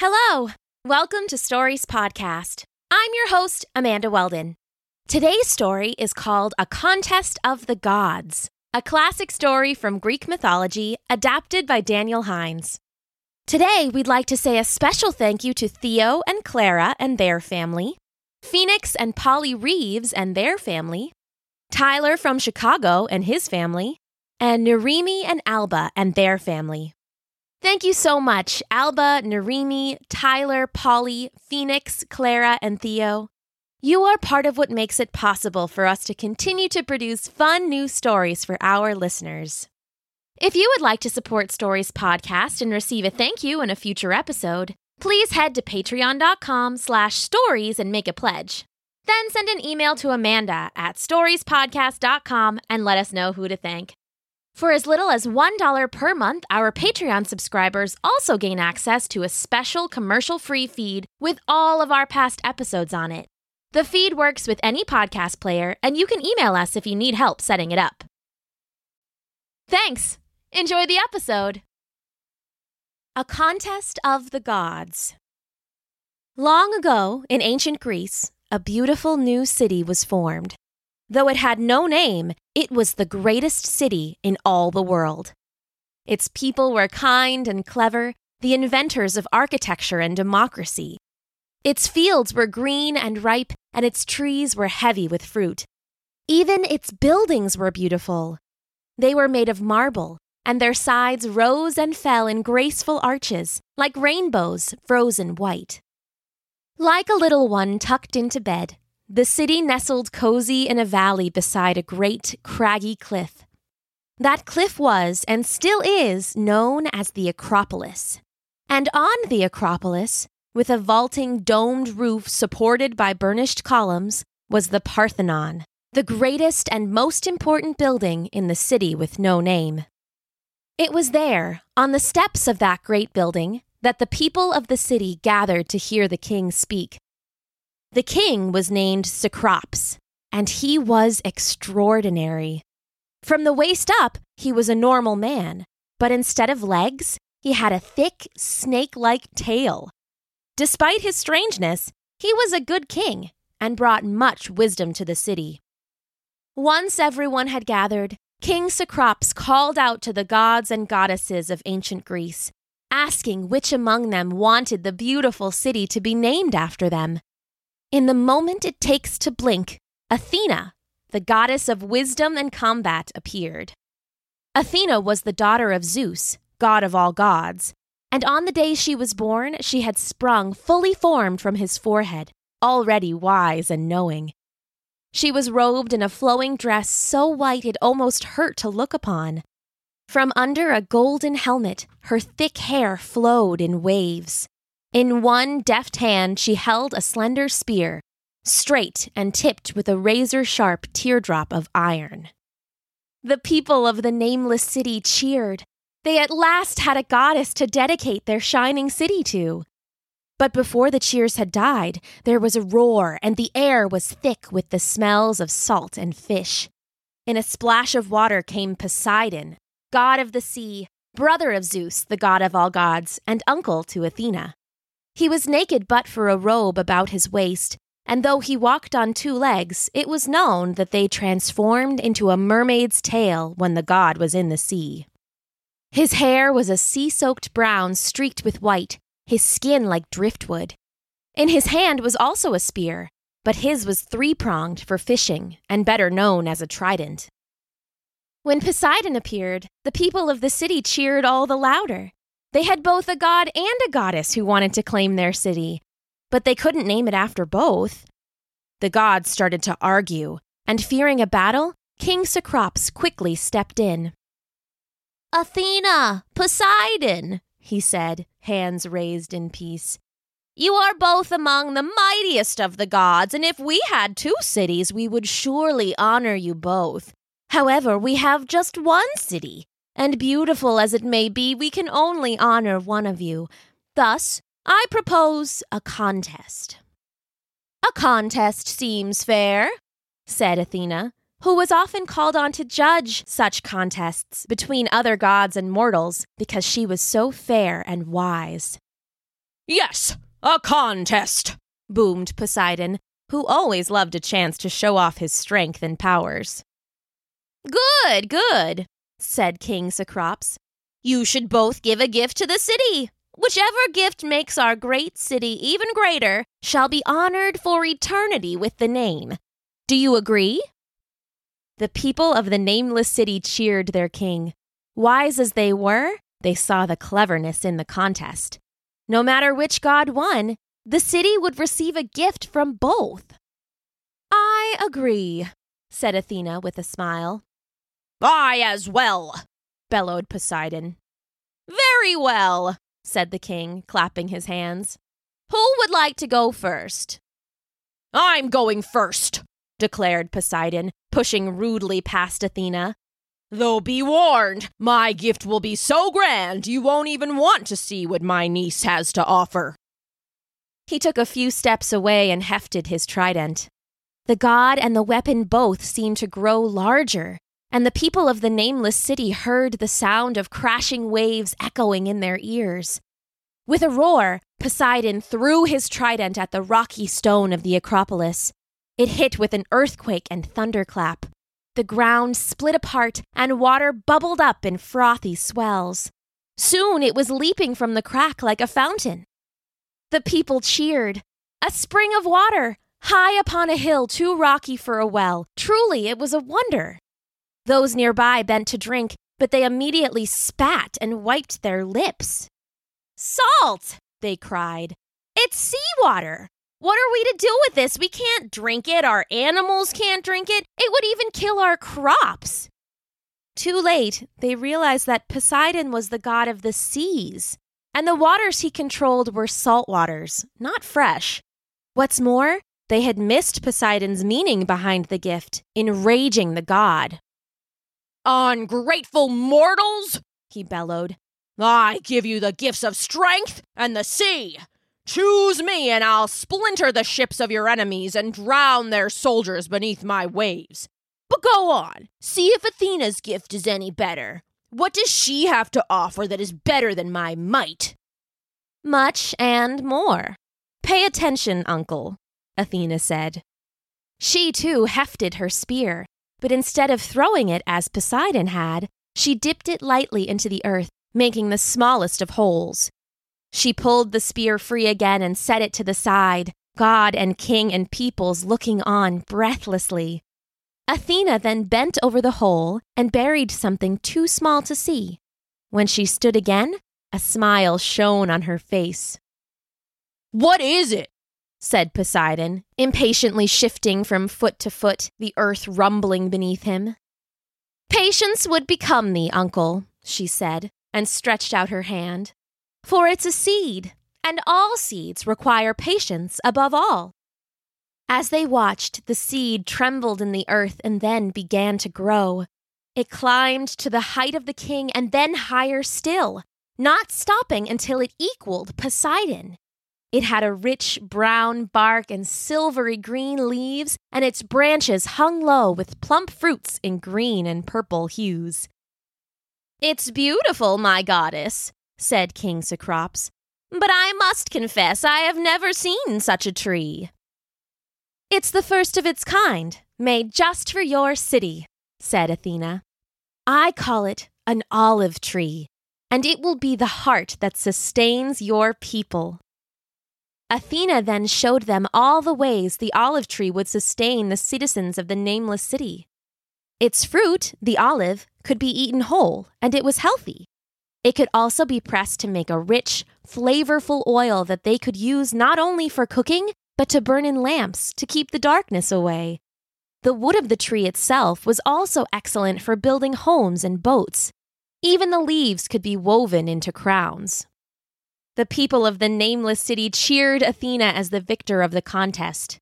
Hello, welcome to Stories Podcast. I'm your host, Amanda Weldon. Today's story is called A Contest of the Gods, a classic story from Greek mythology adapted by Daniel Hines. Today, we'd like to say a special thank you to Theo and Clara and their family, Phoenix and Polly Reeves and their family, Tyler from Chicago and his family, and Narimi and Alba and their family. Thank you so much, Alba, Narimi, Tyler, Polly, Phoenix, Clara, and Theo. You are part of what makes it possible for us to continue to produce fun new stories for our listeners. If you would like to support Stories Podcast and receive a thank you in a future episode, please head to patreon.com slash stories and make a pledge. Then send an email to Amanda at storiespodcast.com and let us know who to thank. For as little as $1 per month, our Patreon subscribers also gain access to a special commercial free feed with all of our past episodes on it. The feed works with any podcast player, and you can email us if you need help setting it up. Thanks! Enjoy the episode! A Contest of the Gods. Long ago, in ancient Greece, a beautiful new city was formed. Though it had no name, it was the greatest city in all the world. Its people were kind and clever, the inventors of architecture and democracy. Its fields were green and ripe, and its trees were heavy with fruit. Even its buildings were beautiful. They were made of marble, and their sides rose and fell in graceful arches, like rainbows frozen white. Like a little one tucked into bed, the city nestled cozy in a valley beside a great, craggy cliff. That cliff was, and still is, known as the Acropolis. And on the Acropolis, with a vaulting domed roof supported by burnished columns, was the Parthenon, the greatest and most important building in the city with no name. It was there, on the steps of that great building, that the people of the city gathered to hear the king speak. The king was named Cecrops, and he was extraordinary. From the waist up, he was a normal man, but instead of legs, he had a thick, snake like tail. Despite his strangeness, he was a good king and brought much wisdom to the city. Once everyone had gathered, King Cecrops called out to the gods and goddesses of ancient Greece, asking which among them wanted the beautiful city to be named after them. In the moment it takes to blink, Athena, the goddess of wisdom and combat, appeared. Athena was the daughter of Zeus, god of all gods, and on the day she was born, she had sprung fully formed from his forehead, already wise and knowing. She was robed in a flowing dress so white it almost hurt to look upon. From under a golden helmet, her thick hair flowed in waves. In one deft hand, she held a slender spear, straight and tipped with a razor sharp teardrop of iron. The people of the nameless city cheered. They at last had a goddess to dedicate their shining city to. But before the cheers had died, there was a roar, and the air was thick with the smells of salt and fish. In a splash of water came Poseidon, god of the sea, brother of Zeus, the god of all gods, and uncle to Athena. He was naked but for a robe about his waist, and though he walked on two legs, it was known that they transformed into a mermaid's tail when the god was in the sea. His hair was a sea soaked brown streaked with white, his skin like driftwood. In his hand was also a spear, but his was three pronged for fishing and better known as a trident. When Poseidon appeared, the people of the city cheered all the louder. They had both a god and a goddess who wanted to claim their city, but they couldn't name it after both. The gods started to argue, and fearing a battle, King Cecrops quickly stepped in. Athena, Poseidon, he said, hands raised in peace. You are both among the mightiest of the gods, and if we had two cities, we would surely honor you both. However, we have just one city, and beautiful as it may be, we can only honor one of you. Thus, I propose a contest. A contest seems fair, said Athena, who was often called on to judge such contests between other gods and mortals because she was so fair and wise. Yes, a contest, boomed Poseidon, who always loved a chance to show off his strength and powers. Good, good, said King Cecrops. You should both give a gift to the city. Whichever gift makes our great city even greater shall be honored for eternity with the name. Do you agree? The people of the nameless city cheered their king. Wise as they were, they saw the cleverness in the contest. No matter which god won, the city would receive a gift from both. I agree, said Athena with a smile. I as well, bellowed Poseidon. Very well, said the king, clapping his hands. Who would like to go first? I'm going first, declared Poseidon, pushing rudely past Athena. Though be warned, my gift will be so grand you won't even want to see what my niece has to offer. He took a few steps away and hefted his trident. The god and the weapon both seemed to grow larger, and the people of the nameless city heard the sound of crashing waves echoing in their ears. With a roar, Poseidon threw his trident at the rocky stone of the Acropolis. It hit with an earthquake and thunderclap. The ground split apart and water bubbled up in frothy swells. Soon it was leaping from the crack like a fountain. The people cheered. A spring of water, high upon a hill too rocky for a well. Truly, it was a wonder. Those nearby bent to drink, but they immediately spat and wiped their lips. Salt! they cried. It's seawater! What are we to do with this? We can't drink it. Our animals can't drink it. It would even kill our crops. Too late, they realized that Poseidon was the god of the seas, and the waters he controlled were salt waters, not fresh. What's more, they had missed Poseidon's meaning behind the gift, enraging the god. Ungrateful mortals, he bellowed. I give you the gifts of strength and the sea. Choose me, and I'll splinter the ships of your enemies and drown their soldiers beneath my waves. But go on, see if Athena's gift is any better. What does she have to offer that is better than my might? Much and more. Pay attention, uncle, Athena said. She too hefted her spear, but instead of throwing it as Poseidon had, she dipped it lightly into the earth, making the smallest of holes. She pulled the spear free again and set it to the side, God and king and peoples looking on breathlessly. Athena then bent over the hole and buried something too small to see. When she stood again, a smile shone on her face. What is it? Said Poseidon, impatiently shifting from foot to foot, the earth rumbling beneath him. Patience would become thee, uncle, she said, and stretched out her hand. For it's a seed, and all seeds require patience above all. As they watched, the seed trembled in the earth and then began to grow. It climbed to the height of the king and then higher still, not stopping until it equaled Poseidon. It had a rich brown bark and silvery green leaves, and its branches hung low with plump fruits in green and purple hues. It's beautiful, my goddess, said King Cecrops, but I must confess I have never seen such a tree. It's the first of its kind, made just for your city, said Athena. I call it an olive tree, and it will be the heart that sustains your people. Athena then showed them all the ways the olive tree would sustain the citizens of the nameless city. Its fruit, the olive, could be eaten whole, and it was healthy. It could also be pressed to make a rich, flavorful oil that they could use not only for cooking, but to burn in lamps to keep the darkness away. The wood of the tree itself was also excellent for building homes and boats. Even the leaves could be woven into crowns. The people of the nameless city cheered Athena as the victor of the contest.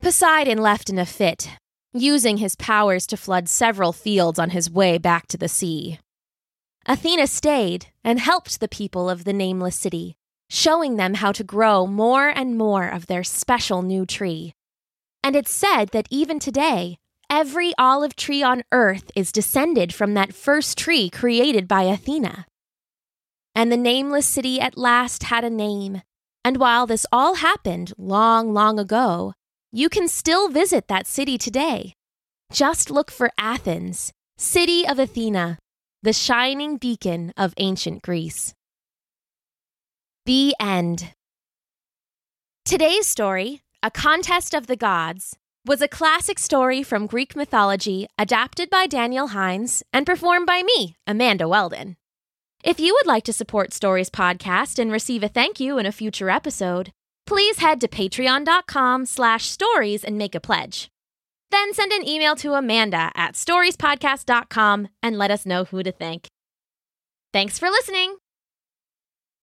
Poseidon left in a fit, using his powers to flood several fields on his way back to the sea. Athena stayed and helped the people of the nameless city, showing them how to grow more and more of their special new tree. And it's said that even today, every olive tree on earth is descended from that first tree created by Athena. And the nameless city at last had a name, And while this all happened long, long ago, you can still visit that city today. Just look for Athens, city of Athena, the shining beacon of ancient Greece. The end. Today's story, A Contest of the Gods, was a classic story from Greek mythology adapted by Daniel Hines and performed by me, Amanda Weldon. If you would like to support Stories Podcast and receive a thank you in a future episode, please head to patreon.com slash stories and make a pledge. Then send an email to Amanda at storiespodcast.com and let us know who to thank. Thanks for listening.